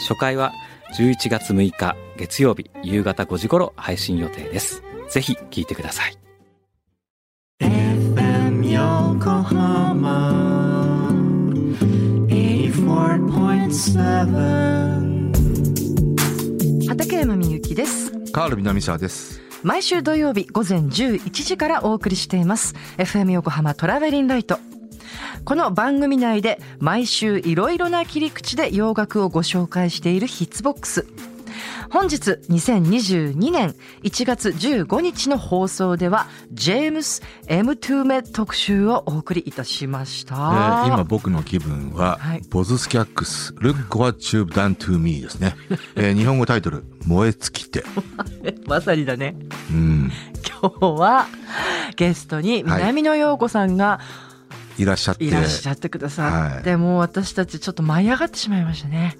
初回は11月6日月曜日夕方5時頃配信予定です。ぜひ聞いてください。FM Yokohama 84.7畠山みゆきです。カール南沢です。毎週土曜日午前11時からお送りしています。FM 横浜トラベリンライトこの番組内で毎週いろいろな切り口で洋楽をご紹介しているヒッツボックス本日2022年1月15日の放送ではジェームス・ M・ トゥーメ特集をお送りいたしました、えー今僕の気分は、はいボズスキャックス Look What You've Done to Me ですね。えー日本語タイトル燃え尽きて。まさにだねうん。今日はゲストに南野陽子さんがいらっしゃって。いらっしゃってくださって、もう私たちちょっと舞い上がってしまいましたね。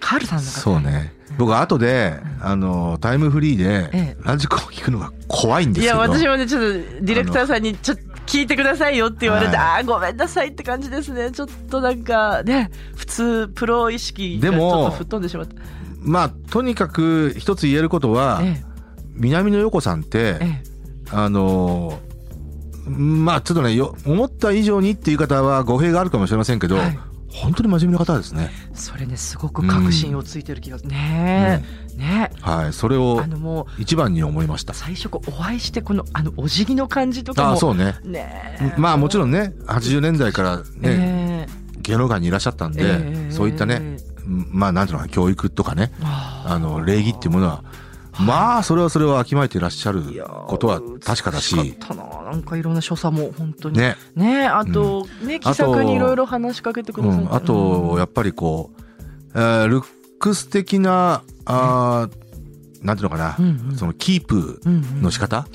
カールさんの方。そうね。僕後で、あの、タイムフリーでええ、ラジコを聞くのが怖いんですいやけど。私もねちょっとディレクターさんにちょっと聞いてくださいよって言われて、はい。ああごめんなさいって感じですね。ちょっとなんかね普通プロ意識がちでもょっと吹っ飛んでしまった。まあ、とにかく一つ言えることは、え。南野陽子さんって、ええ。あのまあちょっとねよ思った以上にっていう方は語弊があるかもしれませんけど、はい。本当に真面目な方ですね。えそれねすごく確信をついてる気がするねえ、ね。はい、それえをあのもう一番に思いました。最初こうお会いしてこのあのお辞儀の感じとかもああ、そうね。ねえ。まあもちろんね、80年代からね、え。芸能界にいらっしゃったんで、ええ。そういったね、まあなんていうのかな、教育とかね、ああの、礼儀っていうものは、まあそれはそれはわきまえていらっしゃることは確かだし、美しかったななんかいろんな所作も本当に。ね、ねあと、ね気さくにいろいろ話しかけてくださって、うん、あと、やっぱりこう、えールックス的な、あーなんていうのかな、うんうん。そのキープうんうんの仕方っ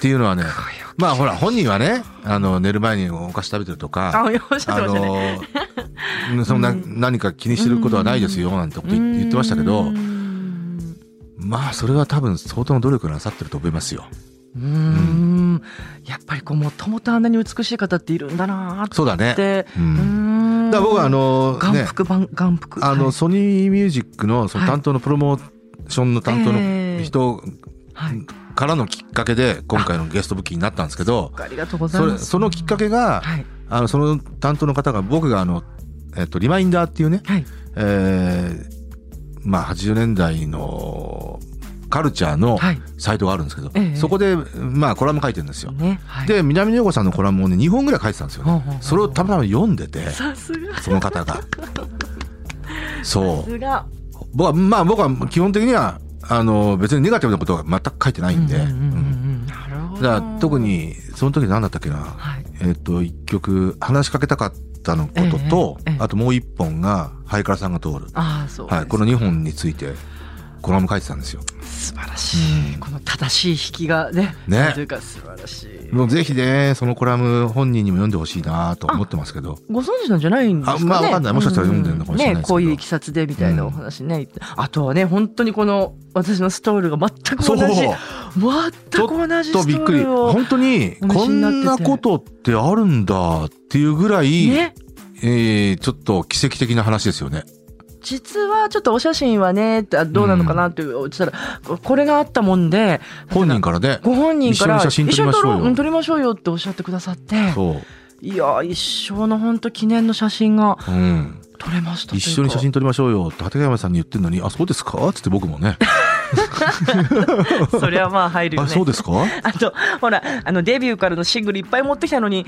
ていうのはね、まあほら、本人はね、あの、寝る前にお菓子食べてるとか、あおっしゃってましたね、の、そん。な、何か気にしてることはないですよ、なんてこと言言ってましたけどう、んまあ、それは多分相当の努力なさってると思いますよ。うーん。やっぱりこうもともとあんなに美しい方っているんだなーっそうだね。てう。うんん。だ僕はあの、ね、眼福眼眼福。あの、はい。ソニーミュージックのそのはい。担当のプロモーションの担当ええの人はい。からのきっかけで今回のゲストブッキーになったんですけど、ありがとうございます。そのきっかけが、はい。あの、その担当の方が僕があの、えっと、リマインダーっていうね、はい。えーまあ80年代のカルチャーのはい。サイトがあるんですけど、ええ。そこで、まあコラム書いてるんですよ。ねはい。で、南野陽子さんのコラムをね、2本ぐらい書いてたんですよね。それをたまたま読んでて、その方が。そう。僕は、まあ僕は基本的には、あの、別にネガティブなことは全く書いてないんで、うんうん。うんだから特に、その時何だったっけな、はい。えっ、と、一曲、話しかけたかったのことと、ええええあともう一本が、ハイカラさんが通る。ああそうはい、この2本について、コラム書いてたんですよ。素晴らしい、うん。この正しい引きがねね。というか素晴らしい。もうぜひね、そのコラム本人にも読んでほしいなと思ってますけど。ご存知なんじゃないんですかね？あまあわかんない。もしかしたら読んでるのかもしれないですけど。ねこういういきさつでみたいなお話ね、あとはね本当にこの私のストールが全く同じ全く同じストとびっくり。本当に、こんなことってあるんだっていうぐらい、ねえーちょっと奇跡的な話ですよね。実はちょっとお写真はねどうなのかなって言ったら、ここれがあったもんで本人からね。ご本人から一緒に写真撮りましょうよ一緒に撮ろうん撮りましょうよっておっしゃってくださってそう。いや一生の本当記念の写真がうん。撮れました一緒に写真撮りましょうよって畠山さんに言ってんのに、あ、そうですか？つって僕もね。それはまあ入るよあ、ねそうですか？あとほらあのデビューからのシングルいっぱい持ってきたのに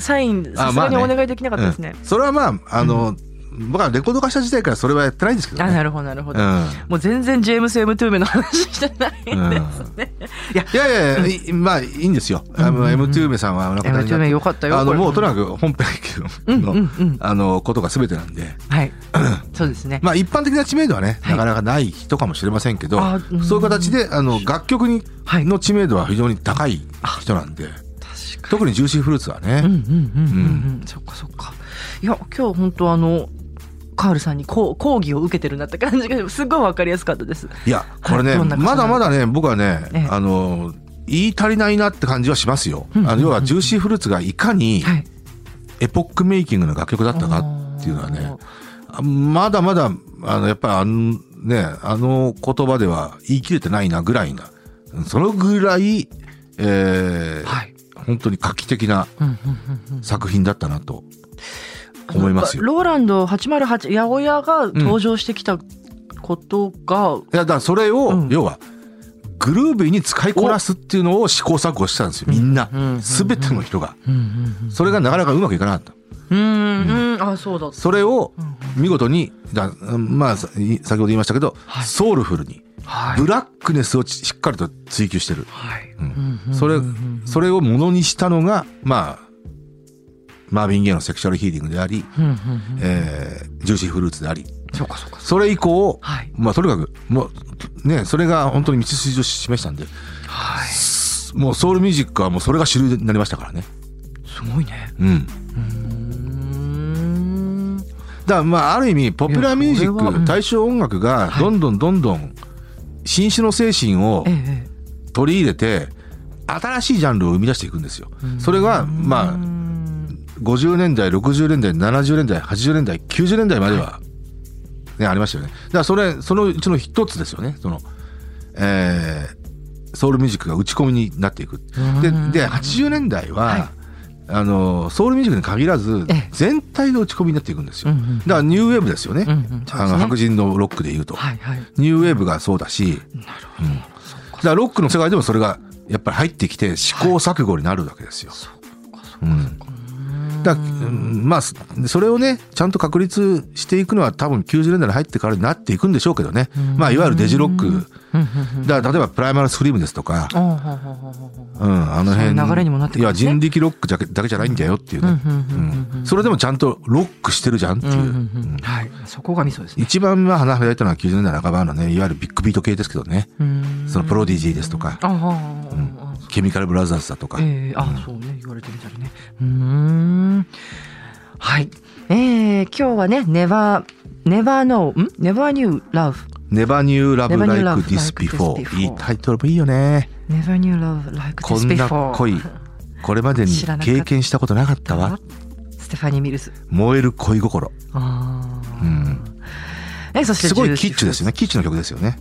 サインさすがにまあねお願いできなかったですね。うん。それはまあ、あの、僕はレコード化した時代からそれはやってないんですけどね。あなるほどなるほど、うん。もう全然ジェームス・ M・ トゥーメの話してないんですね、いやいやいやいやい、まあいいんですよ。あの、M トゥーメさんはあの M トゥーメよかったよあの、も。うとにかく本編の、うんうんうん。あの、ことが全てなんで。はい。そうですね、まあ一般的な知名度はね、はい。なかなかない人かもしれませんけど、あうん。そういう形で、あの、楽曲に、はい。の知名度は非常に高い人なんで、確か特にジューシーフルーツはね、にうんうんうんうん。うん。そっかそっか。いや今日本当あのカールさんにこう講義を受けてるなって感じがすごいわかりやすかったです。いや、これね、はいまだまだね、僕はね、ええ。あの、言い足りないなって感じはしますよ。うんあの要は、ジューシーフルーツがいかにはい。エポックメイキングの楽曲だったかっていうのはね、あまだまだ、あの、やっぱりあの、ね、あの言葉では言い切れてないなぐらいな、そのぐらい、えーはい。本当に画期的なうんうんうんうん。作品だったなと思いますよ。ローランド808八百屋が登場してきたことが、いや、だからそれを、うん。要は、グルービーに使いこなすっていうのを試行錯誤したんですよ、みんな。うんうん。すべての人が。うんうんそれがなかなかうまくいかなかった。うんうんうん。あそうだそれを見事に、だまあ、さ先ほど言いましたけど、はい。ソウルフルに、はい。ブラックネスをしっかりと追求してる。はい。うん。うんそれうんうん、それをものにしたのが、まあ、マービン・ゲイのセクシャルヒーリングであり、うんうんうんえージューシーフルーツであり、そうかそうかそれ以降、はい。まあとにかく、もう、ね、それが本当に道筋を示したんで、はい。もうソウルミュージックはもうそれが主流になりましたからね。すごいね。うん。うーん。だからまあある意味、ポピュラーミュージいやこれはうん。ック、大正音楽がどんどんどんどん新種の精神を取り入れて、新しいジャンルを生み出していくんですよ。それが、まあ、50年代、60年代、70年代、80年代、90年代までは、ね、ありましたよね。だからそれ、そのうちの一つですよね。その、えー、ソウルミュージックが打ち込みになっていく。で、で、80年代は、はいあの、ソウルミュージックに限らずええ、全体の打ち込みになっていくんですよ。だからニューウェーブですよね。あの、白人のロックで言うと。はいはいニューウェーブがそうだし、なるほどだからロックの世界でもそれがやっぱり入ってきて試行錯誤になるわけですよ。うんだうんまあそそれをねちゃんと確立していくのは多分90年代に入ってからになっていくんでしょうけどね。まあいわゆるデジロック。だ例えばプライマルスクリームですとか、うん、あの辺。流れにもなってくるんいや人力ロックだけだけじゃないんだよっていうね。それでもちゃんとロックしてるじゃんっていう。はい。そこがミソですね。一番まあ花開いたのは90年代半ばのねいわゆるビッグビート系ですけどね。うん。そのプロディジーですとかケミカルブラザーズだとか、ええあそうね言われてみたらね。うーん。はい。えー、今日はね Never Never Know ん？Never Knew Love Never Knew Love Never Knew Like This Like This Before Before いいタイトルもいいよね。Never Knew Love Like こ This んな Before 恋。これまでに 経験したことなかったわ。ステファニー・ミルス燃える恋心。ああ、うん。えそしてすごいキッチュですよね。キッチュの曲ですよね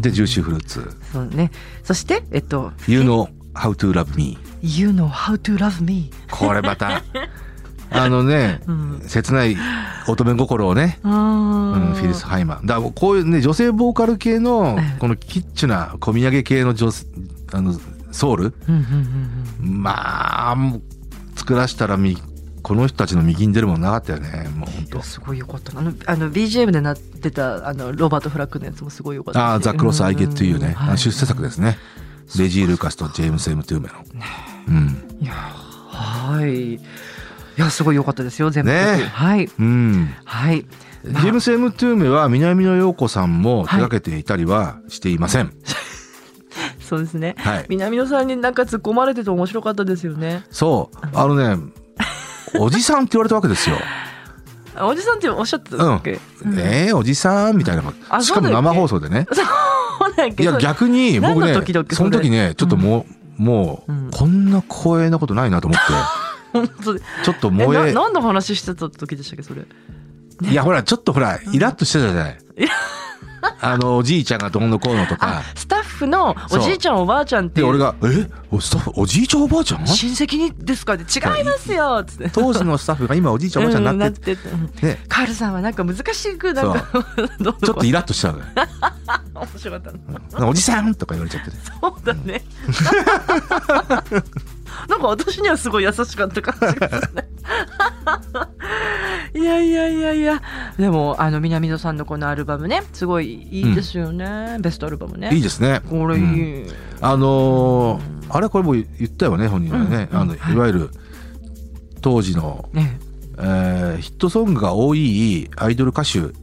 でジューシーフルーツ。そうね。そしてえっと You know how to love me You know how to love me これまた あのね、ん。切ない乙女心をね、あうん、ーフィリス・ハイマンだこういうね女性ボーカル系のええ。このキッチュな込み上げ系の女あのソウル？まあ作らしたらみこの人たちの右に出るものなかったよね。もう本当。すごいよかった。あのあの BGM でなってたあのロバート・フラッグのやつもすごいよかった。しああ、ザ・クロス・アイ・ゲット・ユーね。あはい。の出世作ですね。レジー・ルーカスとジェームス・エム・トゥーメの。うん。いやはい。いやすごい良かったですよ全部。ねえ。はい。うん。はい。ジェームス・エム・トゥーメは南野陽子さんも手掛けていたりはしていません。そうですね。はい。南野さんになんか突っ込まれてて面白かったですよね。そう。あのね、おじさんって言われたわけですよ。あおじさんっておっしゃってたうん。っけ、。えー、おじさんみたいな。あ。しかも生放送でね。そうだっけいや、逆に僕ねその時ね、ちょっともう、もうん。う、こんな光栄なことないなと思って、ちょっとえ燃え、な何の話してた時でしたっけそれ？いや、ほら、ちょっとほら、イラッとしてたじゃない。あの、おじいちゃんがどうのこうのとか。スタッフのおじいちゃんおばあちゃんってで、俺が、え？おスタッフ、おじいちゃんおばあちゃん？親戚にですか？って違いますよ。っつって当時のスタッフが今おじいちゃんおばあちゃんになって、ね、カールさんはなんか難しくなんかちょっとイラッとしたのよ。面白かったの。おじさんとか言われちゃってね。そうだね。なんか私にはすごい優しかった感じがするねいやいやいやいや。でもあの南野さんのこのアルバムねすごいいいですよね、ベストアルバムね。いいですね。これいうん。い、あのーあれこれも言ったよね本人はね、うん。あのい。わゆる当時の、ね。えーヒットソングが多いアイドル歌手うん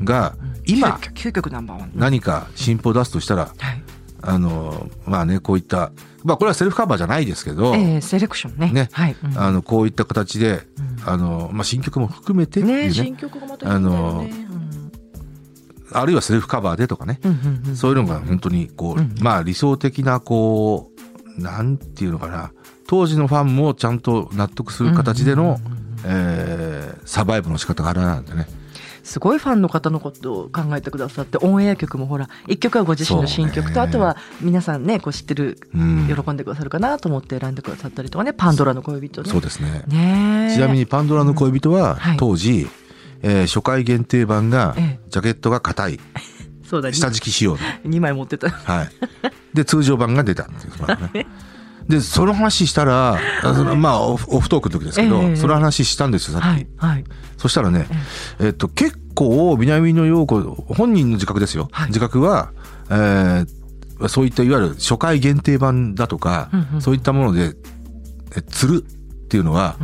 うんが今究究極ナンバーワン何か新譜を出すとしたら、はい。あのーまあねこういったまあこれはセルフカバーじゃないですけど、えーセレクションね。ね。はい、うん。あのこういった形で、うんあのまあ、新曲も含めてっていうね。ね新曲がまたいいんだよね。あるいはセルフカバーでとかね、うんうんうんうん。そういうのが本当にこう、うんまあ理想的なこうなんていうのかな。当時のファンもちゃんと納得する形での、うんうんうんうん。えーサバイブの仕方があれなんでねすごいファンの方のことを考えてくださってオンエア曲もほら一曲はご自身の新曲と、あとは皆さんねこう知ってるうん。喜んでくださるかなと思って選んでくださったりとかねパンドラの恋人ね。そうですね。ねえ。ちなみにパンドラの恋人ははい。当時、えー初回限定版がえジャケットが硬い。そうだ下敷き仕様で、2枚持ってた。はい、で通常版が出たっていうまあね でその話したら あそのまあオフオフトークの時ですけど、ええ。その話したんですよさっき、はいはい。そしたらね、えっと、結構南野陽子本人の自覚ですよ、はい。自覚は、えーそういったいわゆる初回限定版だとか、うんうんそういったものでえ釣るっていうのは、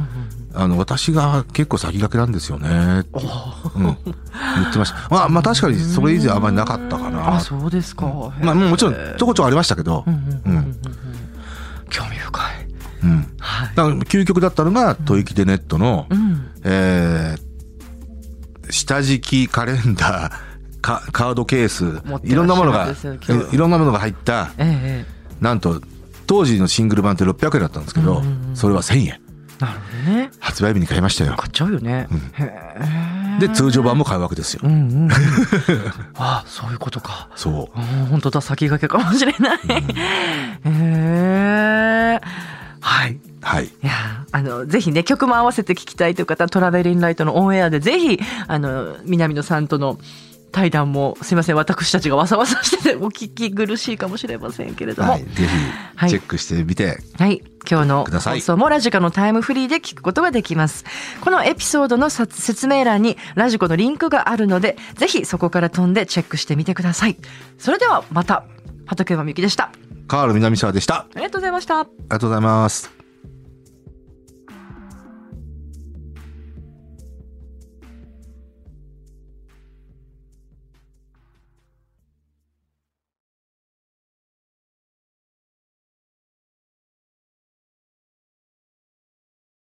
あの私が結構先駆けなんですよね。って、うん、言ってました。まあまあ確かにそれ以前あまりなかったかな。あそうですか、まあもちろんちょこちょこありましたけど、うんうん。うんはい。だから究極だったのが「吐息でネットの」うん。えー下敷きカレンダー カカードケースいろんなものがいいろんなものが入ったえええなんと当時のシングル版って600円だったんですけど、うんうんうん。それは1000円。えなるほどね。発売日に買いましたよ。買っちゃうよね、うん。で通常版も買うわけですよ。うんうんうん。あそういうことか。そあー本当だ先駆けかもしれない、へえ。はい。うはいいやーあのぜひね曲も合わせて聴きたいという方はトラベリンライトのオンエアでぜひあの南野さんとの対談もすいません私たちがわさわさしててお聞き苦しいかもしれませんけれども、はい、ぜはいひチェックしてみて、はい。今日の放送もラジコのタイムフリーで聞くことができます。このエピソードのさ説明欄にラジコのリンクがあるので、ぜひそこから飛んでチェックしてみてください。それではまた、畠山みゆきでした。カール南沢でしたあありがとうございました。りがとうございます